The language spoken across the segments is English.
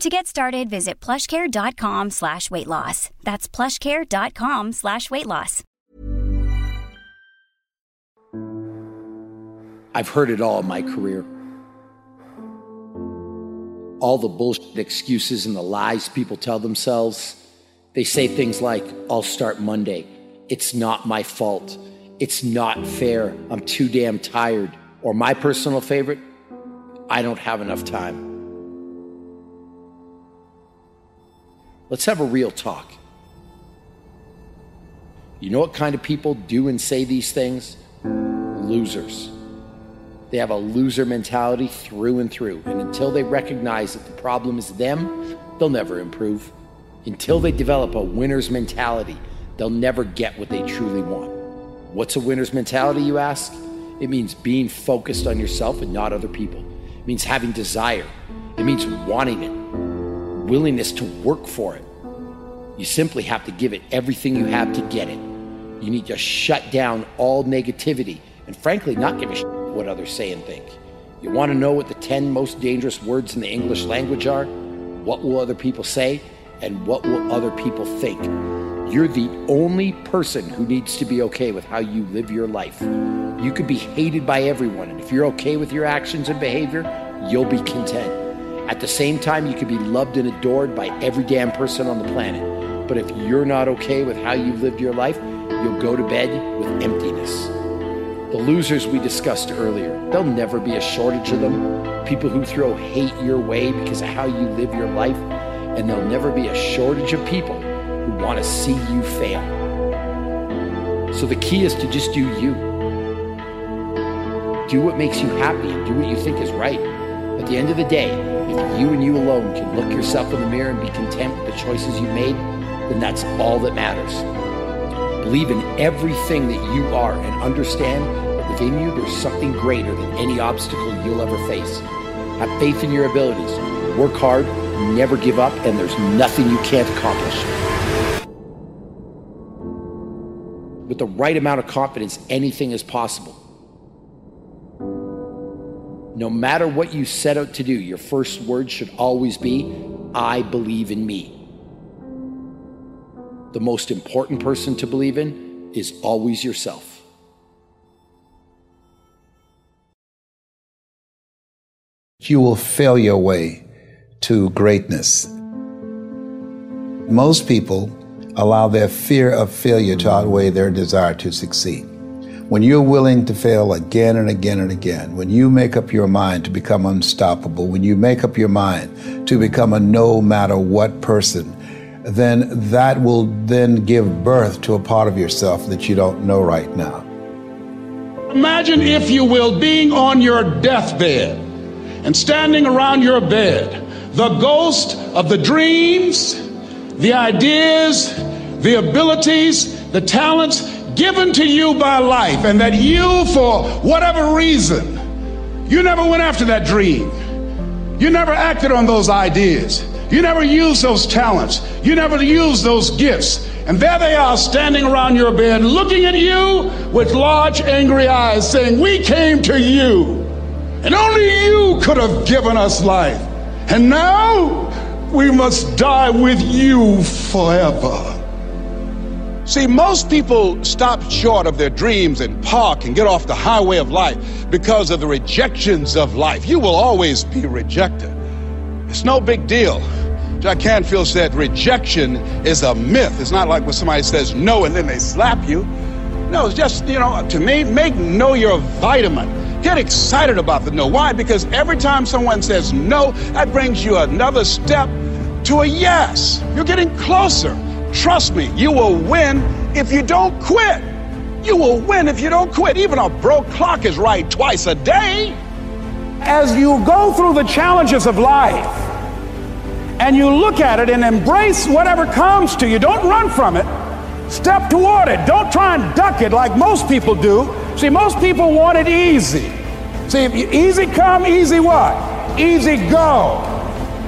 To get started, visit plushcare.com slash weight loss. That's plushcare.com slash weight loss. I've heard it all in my career. All the bullshit excuses and the lies people tell themselves. They say things like, I'll start Monday. It's not my fault. It's not fair. I'm too damn tired. Or my personal favorite, I don't have enough time. Let's have a real talk. You know what kind of people do and say these things? Losers. They have a loser mentality through and through. And until they recognize that the problem is them, they'll never improve. Until they develop a winner's mentality, they'll never get what they truly want. What's a winner's mentality, you ask? It means being focused on yourself and not other people. It means having desire. It means wanting it, willingness to work for it. You simply have to give it everything you have to get it. You need to shut down all negativity and, frankly, not give a shit what others say and think. You want to know what the 10 most dangerous words in the English language are? What will other people say? And what will other people think? You're the only person who needs to be okay with how you live your life. You could be hated by everyone, and if you're okay with your actions and behavior, you'll be content. At the same time, you could be loved and adored by every damn person on the planet. But if you're not okay with how you've lived your life, you'll go to bed with emptiness. The losers we discussed earlier, there'll never be a shortage of them. People who throw hate your way because of how you live your life, and there'll never be a shortage of people who want to see you fail. So the key is to just do you. Do what makes you happy and do what you think is right. At the end of the day, if you and you alone can look yourself in the mirror and be content with the choices you made, then that's all that matters. Believe in everything that you are and understand that within you there's something greater than any obstacle you'll ever face. Have faith in your abilities. Work hard, never give up, and there's nothing you can't accomplish. With the right amount of confidence, anything is possible. No matter what you set out to do, your first word should always be, I believe in me. The most important person to believe in is always yourself. You will fail your way to greatness. Most people allow their fear of failure to outweigh their desire to succeed. When you're willing to fail again and again and again, when you make up your mind to become unstoppable, when you make up your mind to become a no matter what person, then that will then give birth to a part of yourself that you don't know right now. Imagine, if you will, being on your deathbed and standing around your bed, the ghost of the dreams, the ideas, the abilities, the talents given to you by life, and that you, for whatever reason, you never went after that dream. You never acted on those ideas. You never used those talents. You never used those gifts. And there they are standing around your bed, looking at you with large, angry eyes, saying, We came to you, and only you could have given us life. And now we must die with you forever. See, most people stop short of their dreams and park and get off the highway of life because of the rejections of life. You will always be rejected. It's no big deal. Jack Canfield said rejection is a myth. It's not like when somebody says no and then they slap you. No, it's just, you know, to me, make no your vitamin. Get excited about the no. Why? Because every time someone says no, that brings you another step to a yes. You're getting closer. Trust me, you will win if you don't quit. You will win if you don't quit. Even a broke clock is right twice a day. As you go through the challenges of life and you look at it and embrace whatever comes to you, don't run from it. Step toward it. Don't try and duck it like most people do. See, most people want it easy. See, easy come, easy what? Easy go.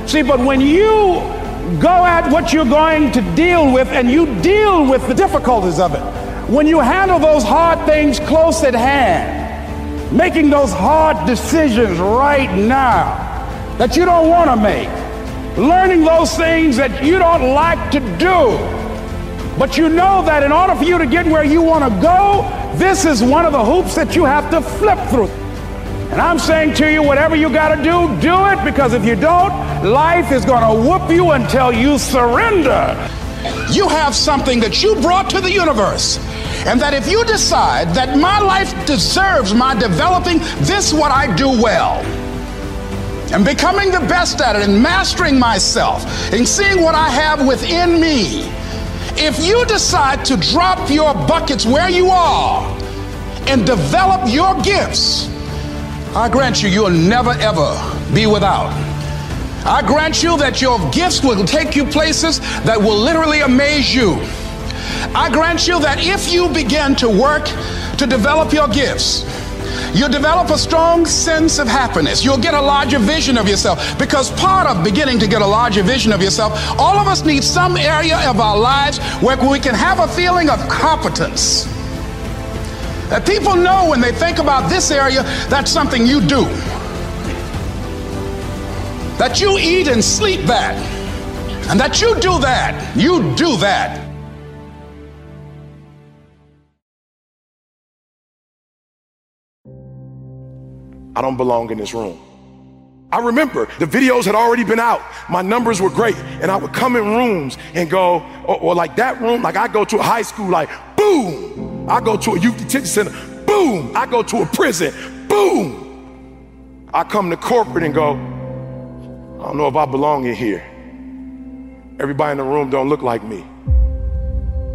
See, but when you go at what you're going to deal with and you deal with the difficulties of it. When you handle those hard things close at hand, making those hard decisions right now that you don't want to make, learning those things that you don't like to do, but you know that in order for you to get where you want to go, this is one of the hoops that you have to flip through. And I'm saying to you, whatever you got to do, do it because if you don't, life is going to whoop you until you surrender. You have something that you brought to the universe. And that if you decide that my life deserves my developing this, what I do well, and becoming the best at it and mastering myself and seeing what I have within me, if you decide to drop your buckets where you are and develop your gifts, I grant you, you'll never ever be without. I grant you that your gifts will take you places that will literally amaze you. I grant you that if you begin to work to develop your gifts, You'll develop a strong sense of happiness. You'll get a larger vision of yourself because part of beginning to get a larger vision of yourself, all of us need some area of our lives where we can have a feeling of competence. That people know when they think about this area, that's something you do. That you eat and sleep that. And that you do that. You do that. I don't belong in this room. I remember the videos had already been out. My numbers were great. And I would come in rooms and go, or, or like that room, like I go to a high school, like boom, I go to a youth detention center, boom. I go to a prison, boom. I come to corporate and go, I don't know if I belong in here. Everybody in the room don't look like me.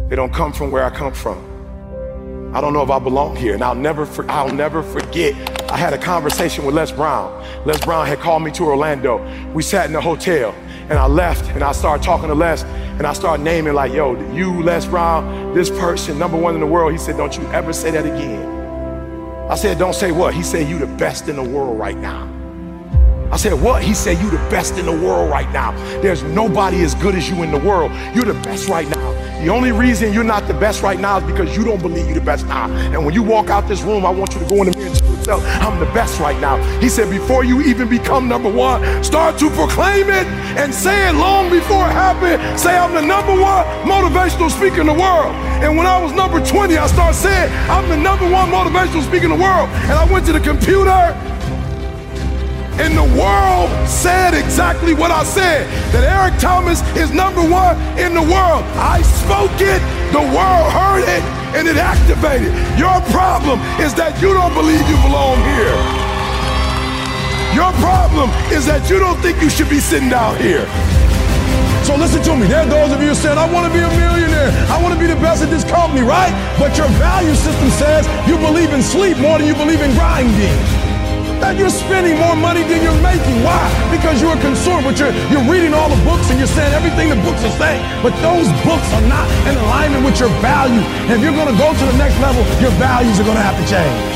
They don't come from where I come from. I don't know if I belong here, and I'll never, for, I'll never forget. I had a conversation with Les Brown. Les Brown had called me to Orlando. We sat in the hotel, and I left, and I started talking to Les, and I started naming like, yo, you, Les Brown, this person, number one in the world. He said, don't you ever say that again. I said, don't say what? He said, you the best in the world right now. I said, what? He said, you the best in the world right now. There's nobody as good as you in the world. You're the best right now. The only reason you're not the best right now is because you don't believe you're the best now. And when you walk out this room, I want you to go in the mirror and tell yourself, I'm the best right now. He said, before you even become number one, start to proclaim it and say it long before it happens. Say, I'm the number one motivational speaker in the world. And when I was number 20, I started saying, I'm the number one motivational speaker in the world. And I went to the computer and the world said exactly what I said that Eric Thomas is number one in the world. I spoke it, the world heard it, and it activated. Your problem is that you don't believe you belong here. Your problem is that you don't think you should be sitting down here. So listen to me. There are those of you saying, I want to be a millionaire. I want to be the best at this company, right? But your value system says you believe in sleep more than you believe in grinding that you're spending more money than you're making. Why? Because you're a consumer, but you're, you're reading all the books and you're saying everything the books are saying, but those books are not in alignment with your value. And if you're going to go to the next level, your values are going to have to change.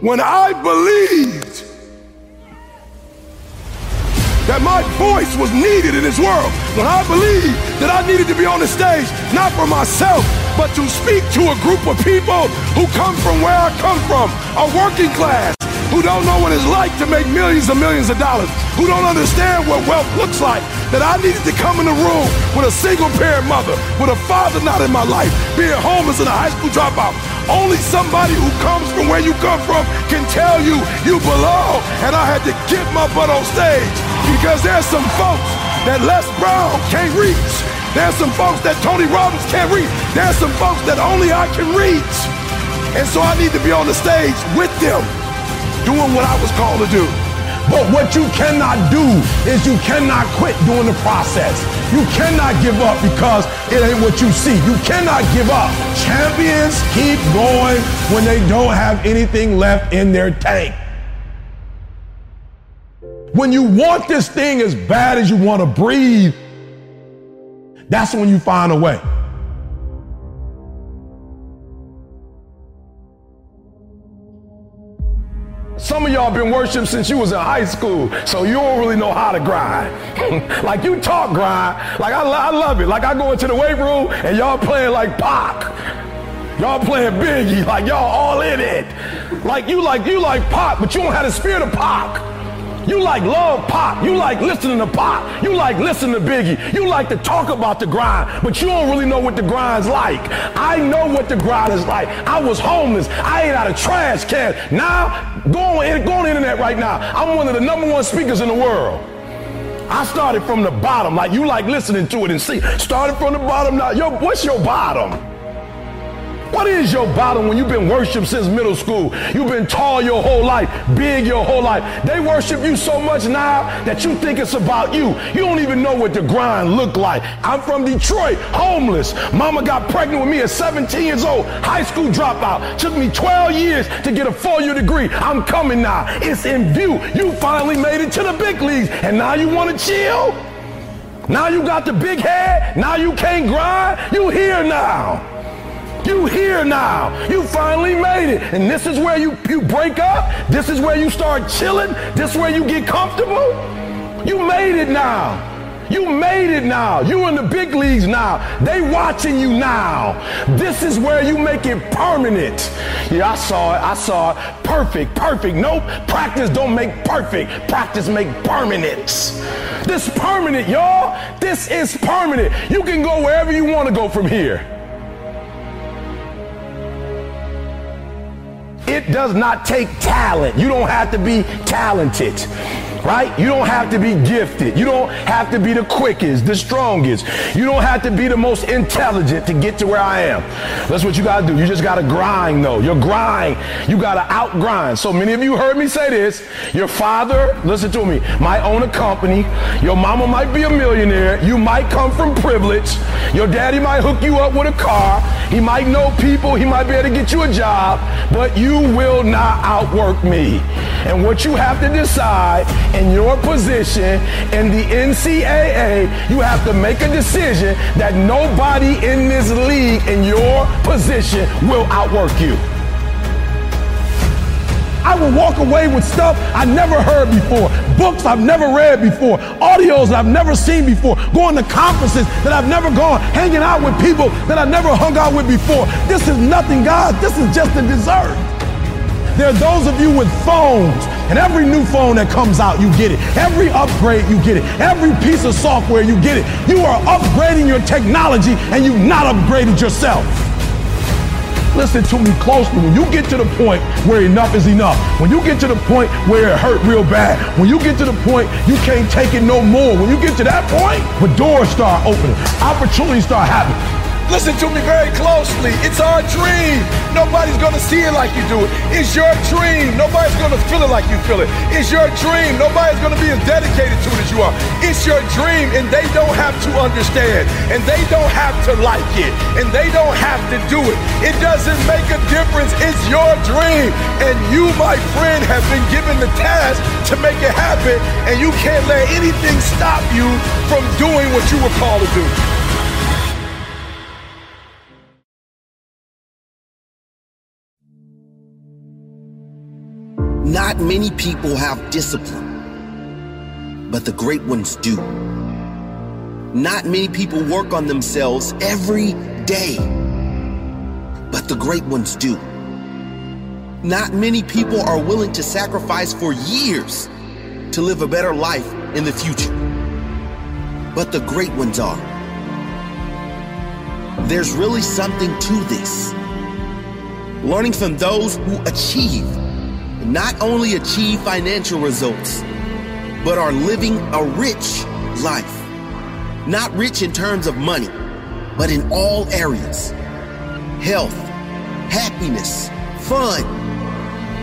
When I believed that my voice was needed in this world. When I believed that I needed to be on the stage, not for myself, but to speak to a group of people who come from where I come from, a working class, who don't know what it's like to make millions and millions of dollars, who don't understand what wealth looks like, that I needed to come in the room with a single parent mother, with a father not in my life, being homeless and a high school dropout. Only somebody who comes from where you come from can tell you you belong. And I had to get my butt on stage because there's some folks that Les Brown can't reach. There's some folks that Tony Robbins can't reach. There's some folks that only I can reach. And so I need to be on the stage with them doing what I was called to do. But what you cannot do is you cannot quit doing the process. You cannot give up because it ain't what you see. You cannot give up. Champions keep going when they don't have anything left in their tank. When you want this thing as bad as you want to breathe, that's when you find a way. Some of y'all been worshiping since you was in high school, so you don't really know how to grind. like you talk grind, like I, I love it. Like I go into the weight room and y'all playing like Pac. Y'all playing Biggie, like y'all all in it. Like you like you like Pac, but you don't have the spirit of Pac. You like love pop. You like listening to pop. You like listening to Biggie. You like to talk about the grind, but you don't really know what the grind's like. I know what the grind is like. I was homeless. I ate out of trash cans. Now, go on, go on the internet right now. I'm one of the number one speakers in the world. I started from the bottom, like you like listening to it and see. Started from the bottom now. Yo, what's your bottom? What is your bottom when you've been worshiped since middle school? You've been tall your whole life, big your whole life. They worship you so much now that you think it's about you. You don't even know what the grind look like. I'm from Detroit, homeless. Mama got pregnant with me at 17 years old, high school dropout. Took me 12 years to get a four-year degree. I'm coming now. It's in view. You finally made it to the big leagues, and now you want to chill? Now you got the big head. Now you can't grind. You here now. You here now. You finally made it. And this is where you, you break up. This is where you start chilling. This is where you get comfortable. You made it now. You made it now. You in the big leagues now. They watching you now. This is where you make it permanent. Yeah, I saw it. I saw it. Perfect, perfect. Nope. Practice don't make perfect. Practice make permanence. This permanent, y'all. This is permanent. You can go wherever you want to go from here. It does not take talent. You don't have to be talented right? You don't have to be gifted. You don't have to be the quickest, the strongest. You don't have to be the most intelligent to get to where I am. That's what you got to do. You just got to grind, though. Your grind, you got to outgrind. So many of you heard me say this. Your father, listen to me, might own a company. Your mama might be a millionaire. You might come from privilege. Your daddy might hook you up with a car. He might know people. He might be able to get you a job. But you will not outwork me. And what you have to decide in your position in the NCAA, you have to make a decision that nobody in this league in your position will outwork you. I will walk away with stuff I never heard before, books I've never read before, audios I've never seen before, going to conferences that I've never gone, hanging out with people that I've never hung out with before. This is nothing, God. This is just a dessert. There are those of you with phones, and every new phone that comes out, you get it. Every upgrade, you get it. Every piece of software, you get it. You are upgrading your technology, and you've not upgraded yourself. Listen to me closely. When you get to the point where enough is enough, when you get to the point where it hurt real bad, when you get to the point you can't take it no more, when you get to that point, the doors start opening, opportunities start happening. Listen to me very closely. It's our dream. Nobody's gonna see it like you do it. It's your dream. Nobody's gonna feel it like you feel it. It's your dream. Nobody's gonna be as dedicated to it as you are. It's your dream, and they don't have to understand, and they don't have to like it, and they don't have to do it. It doesn't make a difference. It's your dream, and you, my friend, have been given the task to make it happen, and you can't let anything stop you from doing what you were called to do. Not many people have discipline. but the great ones do. Not many people work on themselves every day, but the great ones do. Not many people are willing to sacrifice for years to live a better life in the future, but the great ones are. There's really something to this. Learning from those who achieve, not only achieve financial results, but are living a rich life. Not rich in terms of money, but in all areas health, happiness, fun,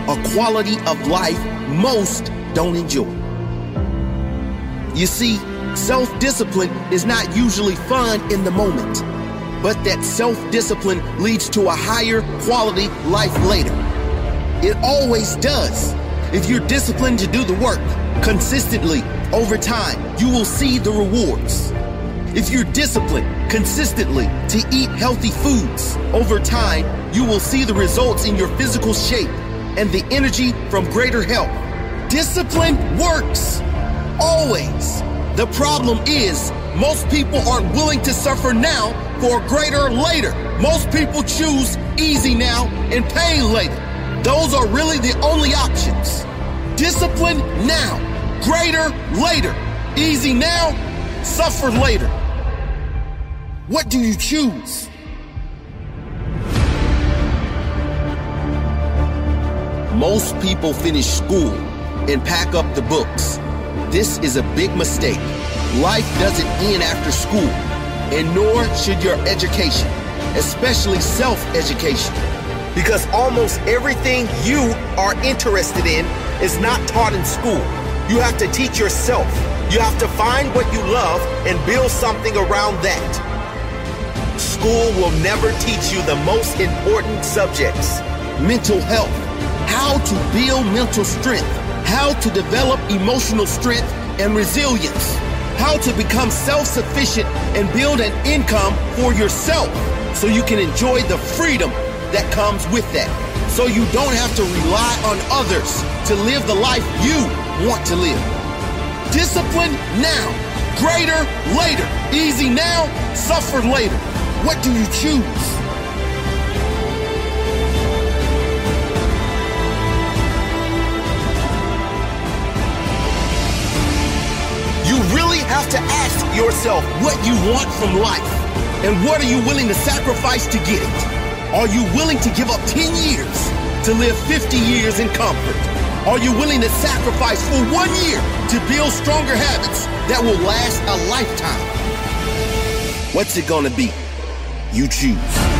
a quality of life most don't enjoy. You see, self discipline is not usually fun in the moment, but that self discipline leads to a higher quality life later. It always does. If you're disciplined to do the work consistently over time, you will see the rewards. If you're disciplined consistently to eat healthy foods over time, you will see the results in your physical shape and the energy from greater health. Discipline works. Always. The problem is, most people aren't willing to suffer now for greater later. Most people choose easy now and pain later. Those are really the only options. Discipline now, greater later. Easy now, suffer later. What do you choose? Most people finish school and pack up the books. This is a big mistake. Life doesn't end after school, and nor should your education, especially self education. Because almost everything you are interested in is not taught in school. You have to teach yourself. You have to find what you love and build something around that. School will never teach you the most important subjects mental health, how to build mental strength, how to develop emotional strength and resilience, how to become self sufficient and build an income for yourself so you can enjoy the freedom that comes with that. So you don't have to rely on others to live the life you want to live. Discipline now, greater later. Easy now, suffer later. What do you choose? You really have to ask yourself what you want from life and what are you willing to sacrifice to get it? Are you willing to give up 10 years to live 50 years in comfort? Are you willing to sacrifice for one year to build stronger habits that will last a lifetime? What's it gonna be? You choose.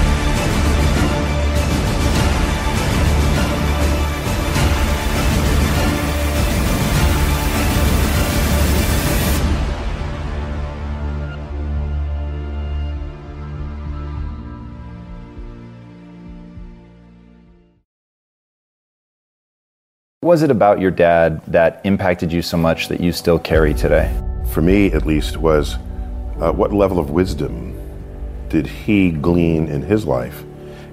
Was it about your dad that impacted you so much that you still carry today? For me, at least, was uh, what level of wisdom did he glean in his life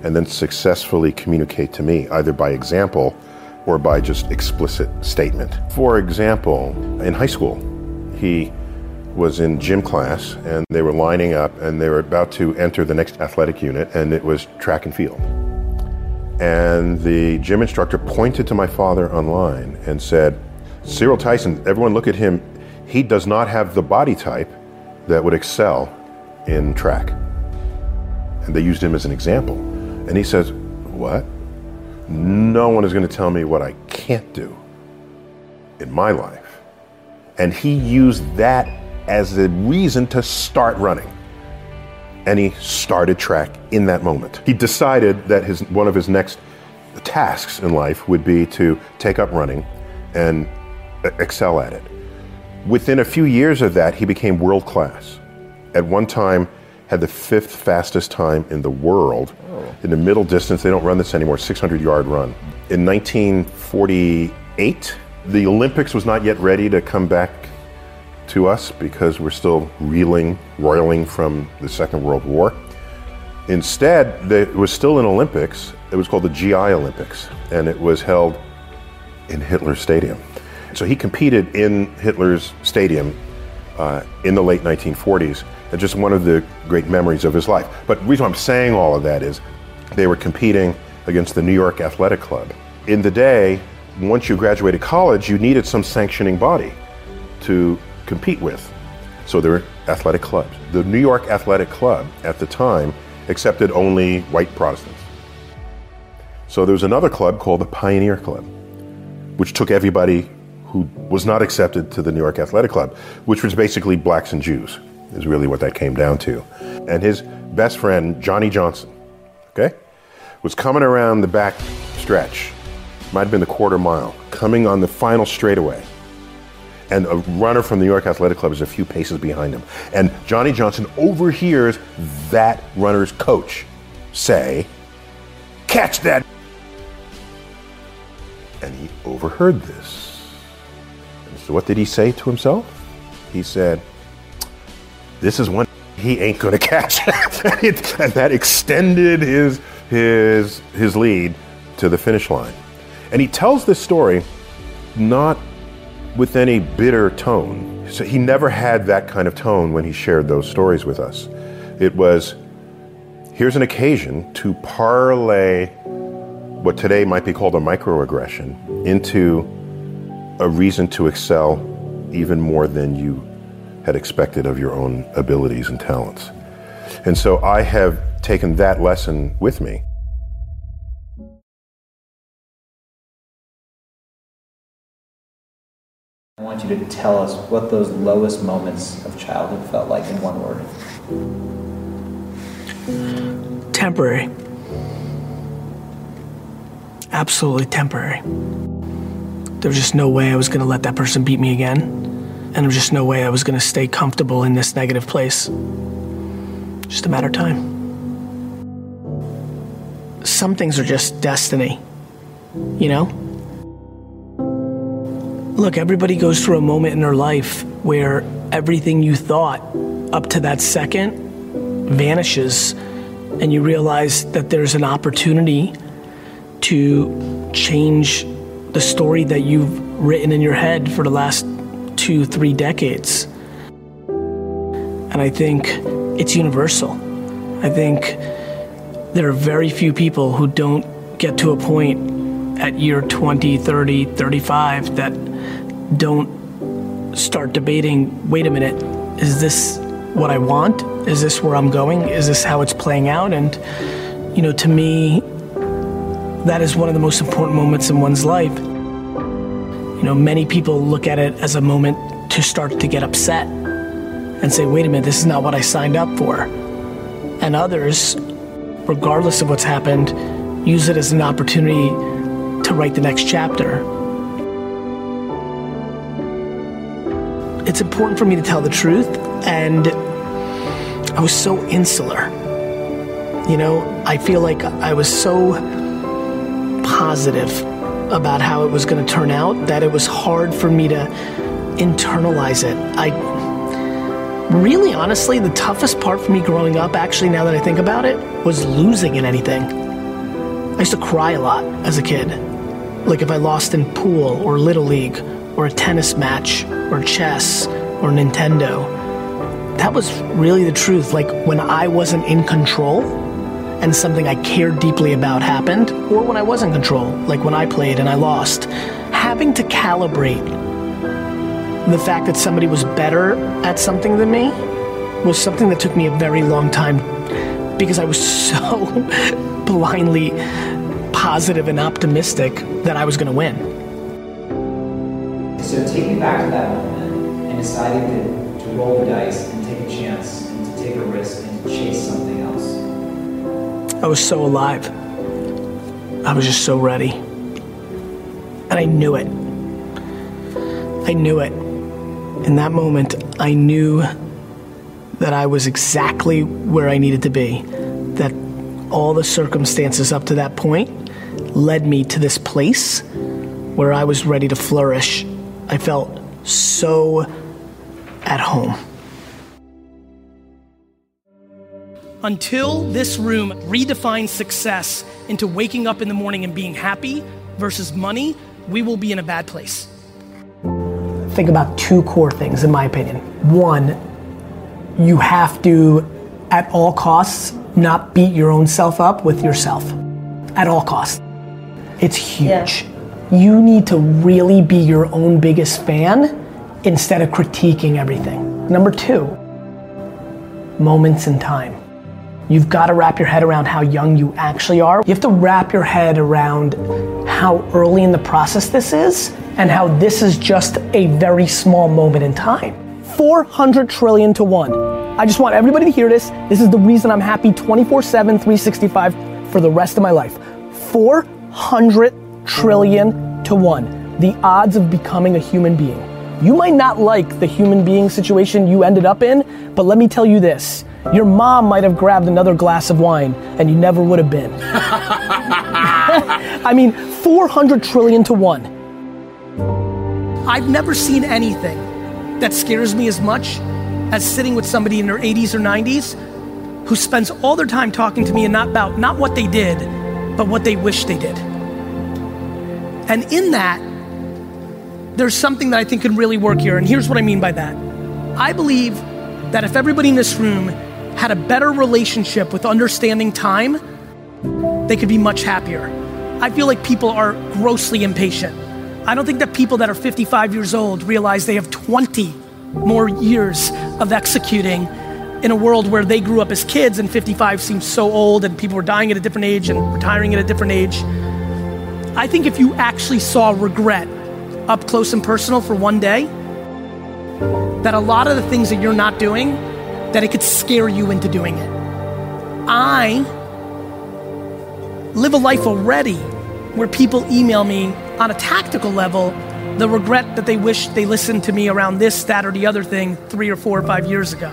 and then successfully communicate to me, either by example or by just explicit statement. For example, in high school, he was in gym class and they were lining up and they were about to enter the next athletic unit, and it was track and field. And the gym instructor pointed to my father online and said, Cyril Tyson, everyone look at him. He does not have the body type that would excel in track. And they used him as an example. And he says, What? No one is going to tell me what I can't do in my life. And he used that as a reason to start running. And he started track in that moment. He decided that his, one of his next tasks in life would be to take up running and excel at it. Within a few years of that, he became world class. At one time, had the fifth fastest time in the world. Oh. In the middle distance, they don't run this anymore, 600 yard run. In 1948, the Olympics was not yet ready to come back to us because we're still reeling, roiling from the Second World War. Instead, it was still an Olympics. It was called the GI Olympics, and it was held in Hitler Stadium. So he competed in Hitler's stadium uh, in the late 1940s. And just one of the great memories of his life. But the reason I'm saying all of that is they were competing against the New York Athletic Club. In the day, once you graduated college, you needed some sanctioning body to compete with. So there were athletic clubs. The New York Athletic Club at the time accepted only white Protestants. So there was another club called the Pioneer Club, which took everybody who was not accepted to the New York Athletic Club, which was basically blacks and Jews, is really what that came down to. And his best friend, Johnny Johnson, okay, was coming around the back stretch, might have been the quarter mile, coming on the final straightaway. And a runner from the New York Athletic Club is a few paces behind him. And Johnny Johnson overhears that runner's coach say, Catch that! And he overheard this. And so what did he say to himself? He said, This is one he ain't gonna catch. and that extended his his his lead to the finish line. And he tells this story not with any bitter tone. So he never had that kind of tone when he shared those stories with us. It was here's an occasion to parlay what today might be called a microaggression into a reason to excel even more than you had expected of your own abilities and talents. And so I have taken that lesson with me. I want you to tell us what those lowest moments of childhood felt like in one word. Temporary. Absolutely temporary. There was just no way I was going to let that person beat me again. And there was just no way I was going to stay comfortable in this negative place. Just a matter of time. Some things are just destiny, you know? Look, everybody goes through a moment in their life where everything you thought up to that second vanishes, and you realize that there's an opportunity to change the story that you've written in your head for the last two, three decades. And I think it's universal. I think there are very few people who don't get to a point at year 20, 30, 35 that don't start debating wait a minute, is this what I want? Is this where I'm going? Is this how it's playing out? And, you know, to me, that is one of the most important moments in one's life. You know, many people look at it as a moment to start to get upset and say, wait a minute, this is not what I signed up for. And others, regardless of what's happened, use it as an opportunity to write the next chapter. It's important for me to tell the truth, and I was so insular. You know, I feel like I was so positive about how it was going to turn out that it was hard for me to internalize it. I really honestly, the toughest part for me growing up, actually, now that I think about it, was losing in anything. I used to cry a lot as a kid. Like if I lost in pool or Little League or a tennis match or chess or Nintendo. That was really the truth. Like when I wasn't in control and something I cared deeply about happened, or when I was in control, like when I played and I lost, having to calibrate the fact that somebody was better at something than me was something that took me a very long time because I was so blindly positive and optimistic that I was going to win. So take me back to that moment and deciding to, to roll the dice and take a chance and to take a risk and to chase something else. I was so alive. I was just so ready. And I knew it. I knew it. In that moment, I knew that I was exactly where I needed to be. That all the circumstances up to that point led me to this place where I was ready to flourish. I felt so at home. Until this room redefines success into waking up in the morning and being happy versus money, we will be in a bad place. think about two core things, in my opinion. One, you have to, at all costs, not beat your own self up with yourself. At all costs. It's huge. Yeah. You need to really be your own biggest fan instead of critiquing everything. Number two, moments in time. You've got to wrap your head around how young you actually are. You have to wrap your head around how early in the process this is and how this is just a very small moment in time. 400 trillion to one. I just want everybody to hear this. This is the reason I'm happy 24 7, 365 for the rest of my life. 400 trillion to one. The odds of becoming a human being. You might not like the human being situation you ended up in, but let me tell you this your mom might have grabbed another glass of wine and you never would have been. I mean, 400 trillion to one. I've never seen anything that scares me as much as sitting with somebody in their 80s or 90s who spends all their time talking to me and not about not what they did, but what they wish they did. And in that, there's something that I think can really work here. And here's what I mean by that. I believe that if everybody in this room had a better relationship with understanding time, they could be much happier. I feel like people are grossly impatient. I don't think that people that are 55 years old realize they have 20 more years of executing in a world where they grew up as kids and 55 seems so old and people were dying at a different age and retiring at a different age. I think if you actually saw regret up close and personal for one day, that a lot of the things that you're not doing that it could scare you into doing it. I live a life already where people email me on a tactical level the regret that they wish they listened to me around this, that, or the other thing three or four or five years ago.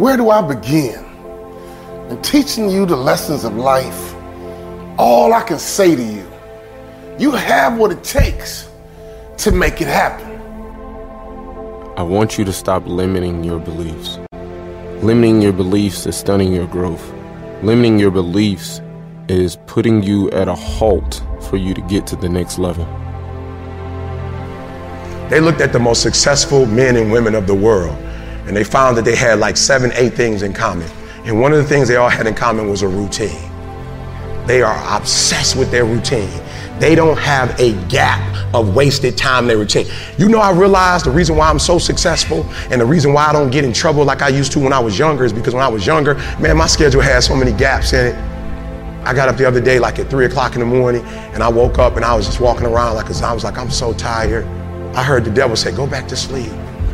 Where do I begin? In teaching you the lessons of life, all I can say to you you have what it takes to make it happen. I want you to stop limiting your beliefs. Limiting your beliefs is stunning your growth. Limiting your beliefs is putting you at a halt for you to get to the next level. They looked at the most successful men and women of the world and they found that they had like seven, eight things in common. And one of the things they all had in common was a routine. They are obsessed with their routine. They don't have a gap of wasted time in their routine. You know, I realized the reason why I'm so successful and the reason why I don't get in trouble like I used to when I was younger is because when I was younger, man, my schedule had so many gaps in it. I got up the other day like at three o'clock in the morning and I woke up and I was just walking around like I was like, I'm so tired. I heard the devil say, go back to sleep.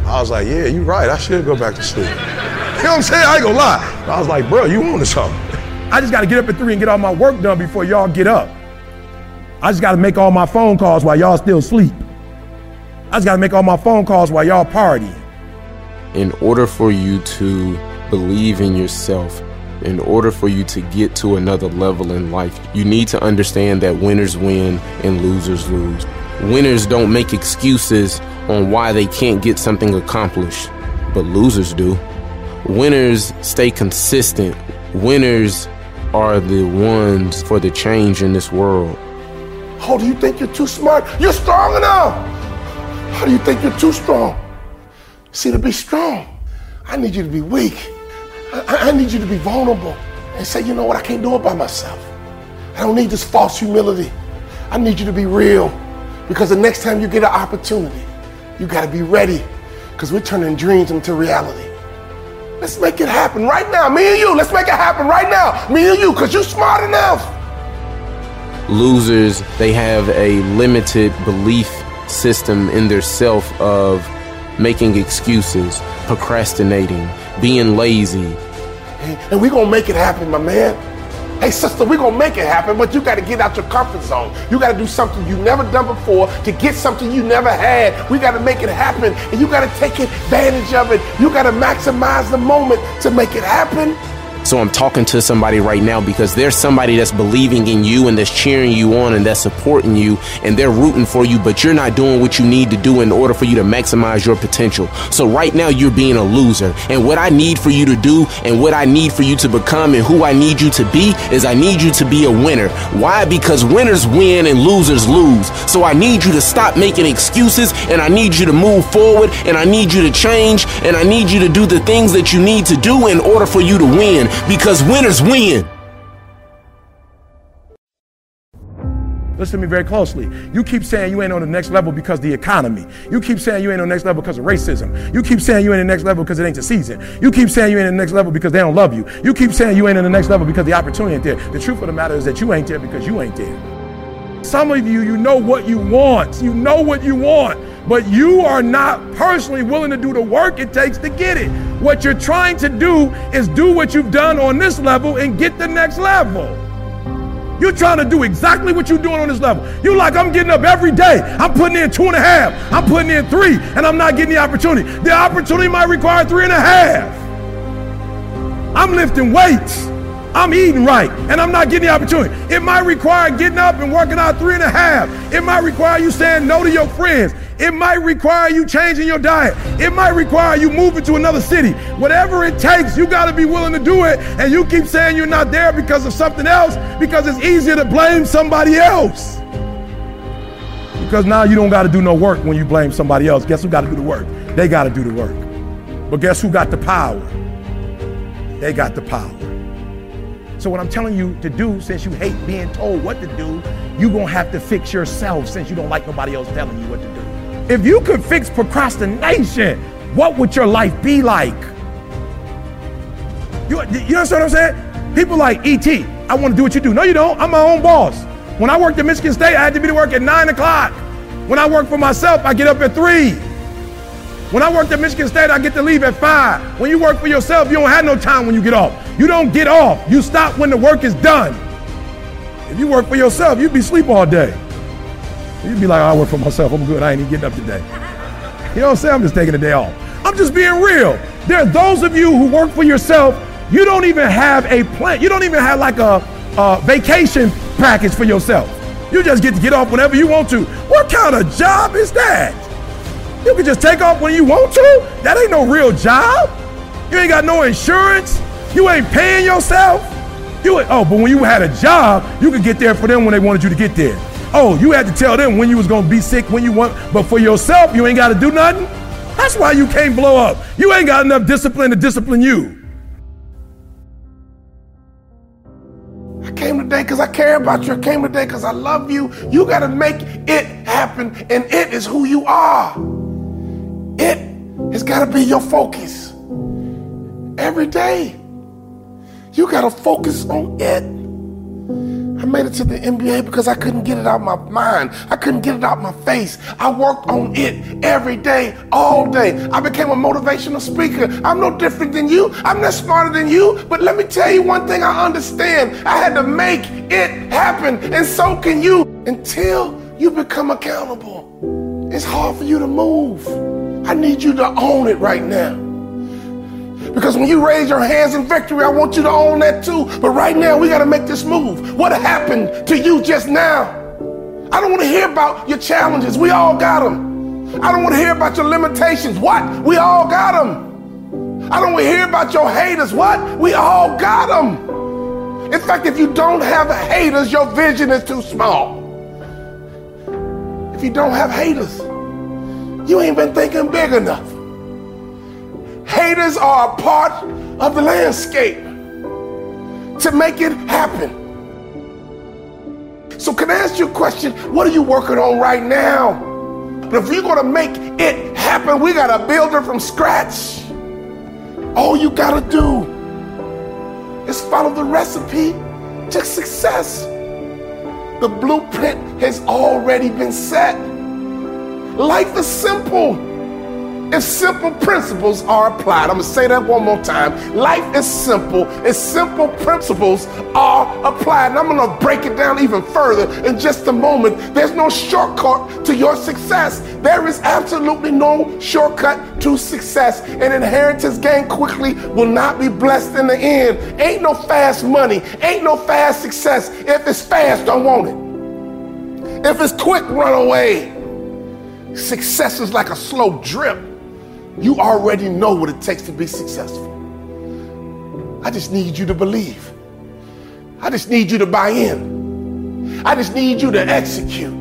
I was like, yeah, you're right. I should go back to sleep. you know what I'm saying? I ain't gonna lie. I was like, bro, you on to something. I just gotta get up at three and get all my work done before y'all get up. I just got to make all my phone calls while y'all still sleep. I just got to make all my phone calls while y'all party. In order for you to believe in yourself, in order for you to get to another level in life, you need to understand that winners win and losers lose. Winners don't make excuses on why they can't get something accomplished, but losers do. Winners stay consistent. Winners are the ones for the change in this world. Oh, do you think you're too smart? You're strong enough. How do you think you're too strong? See, to be strong, I need you to be weak. I, I need you to be vulnerable and say, you know what, I can't do it by myself. I don't need this false humility. I need you to be real because the next time you get an opportunity, you got to be ready because we're turning dreams into reality. Let's make it happen right now. Me and you, let's make it happen right now. Me and you, because you're smart enough losers they have a limited belief system in their self of making excuses procrastinating being lazy and we're gonna make it happen my man hey sister we're gonna make it happen but you gotta get out your comfort zone. You gotta do something you never done before to get something you never had. We gotta make it happen and you gotta take advantage of it. You gotta maximize the moment to make it happen So I'm talking to somebody right now because there's somebody that's believing in you and that's cheering you on and that's supporting you and they're rooting for you, but you're not doing what you need to do in order for you to maximize your potential. So right now you're being a loser. And what I need for you to do and what I need for you to become and who I need you to be is I need you to be a winner. Why? Because winners win and losers lose. So I need you to stop making excuses and I need you to move forward and I need you to change and I need you to do the things that you need to do in order for you to win because winners win. Listen to me very closely. You keep saying you ain't on the next level because the economy. You keep saying you ain't on the next level because of racism. You keep saying you ain't on the next level because it ain't the season. You keep saying you ain't on the next level because they don't love you. You keep saying you ain't on the next level because the opportunity ain't there. The truth of the matter is that you ain't there because you ain't there. Some of you, you know what you want. You know what you want, but you are not personally willing to do the work it takes to get it. What you're trying to do is do what you've done on this level and get the next level. You're trying to do exactly what you're doing on this level. You like, I'm getting up every day. I'm putting in two and a half. I'm putting in three, and I'm not getting the opportunity. The opportunity might require three and a half. I'm lifting weights. I'm eating right, and I'm not getting the opportunity. It might require getting up and working out three and a half. It might require you saying no to your friends. It might require you changing your diet. It might require you moving to another city. Whatever it takes, you got to be willing to do it. And you keep saying you're not there because of something else because it's easier to blame somebody else. Because now you don't got to do no work when you blame somebody else. Guess who got to do the work? They got to do the work. But guess who got the power? They got the power. So what I'm telling you to do, since you hate being told what to do, you're going to have to fix yourself since you don't like nobody else telling you what to do. If you could fix procrastination, what would your life be like? You, you understand what I'm saying? People like E.T., I want to do what you do. No, you don't. I'm my own boss. When I worked at Michigan State, I had to be to work at 9 o'clock. When I work for myself, I get up at 3. When I worked at Michigan State, I get to leave at 5. When you work for yourself, you don't have no time when you get off. You don't get off. You stop when the work is done. If you work for yourself, you'd be asleep all day. You'd be like, I work for myself. I'm good. I ain't even getting up today. You know what I'm saying? I'm just taking a day off. I'm just being real. There are those of you who work for yourself, you don't even have a plan. You don't even have like a, a vacation package for yourself. You just get to get off whenever you want to. What kind of job is that? You can just take off when you want to? That ain't no real job. You ain't got no insurance. You ain't paying yourself. You oh, but when you had a job, you could get there for them when they wanted you to get there. Oh, you had to tell them when you was gonna be sick when you want, but for yourself, you ain't gotta do nothing. That's why you can't blow up. You ain't got enough discipline to discipline you. I came today because I care about you. I came today because I love you. You got to make it happen, and it is who you are. It has got to be your focus every day. You got to focus on it. I made it to the NBA because I couldn't get it out of my mind. I couldn't get it out my face. I worked on it every day, all day. I became a motivational speaker. I'm no different than you. I'm not smarter than you. But let me tell you one thing I understand. I had to make it happen, and so can you until you become accountable. It's hard for you to move. I need you to own it right now. Because when you raise your hands in victory, I want you to own that too. But right now, we got to make this move. What happened to you just now? I don't want to hear about your challenges. We all got them. I don't want to hear about your limitations. What? We all got them. I don't want to hear about your haters. What? We all got them. In fact, if you don't have haters, your vision is too small. If you don't have haters, you ain't been thinking big enough. Haters are a part of the landscape to make it happen. So, can I ask you a question? What are you working on right now? But if you're going to make it happen, we got to build it from scratch. All you got to do is follow the recipe to success. The blueprint has already been set. Life is simple. If simple principles are applied. I'm gonna say that one more time. Life is simple if simple principles are applied. And I'm gonna break it down even further in just a moment. There's no shortcut to your success. There is absolutely no shortcut to success. An inheritance gained quickly will not be blessed in the end. Ain't no fast money, ain't no fast success. If it's fast, don't want it. If it's quick, run away. Success is like a slow drip. You already know what it takes to be successful. I just need you to believe. I just need you to buy in. I just need you to execute.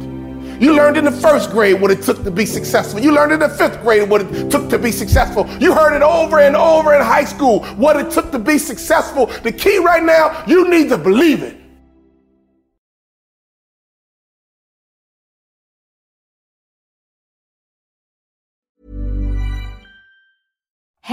You learned in the first grade what it took to be successful. You learned in the fifth grade what it took to be successful. You heard it over and over in high school what it took to be successful. The key right now, you need to believe it.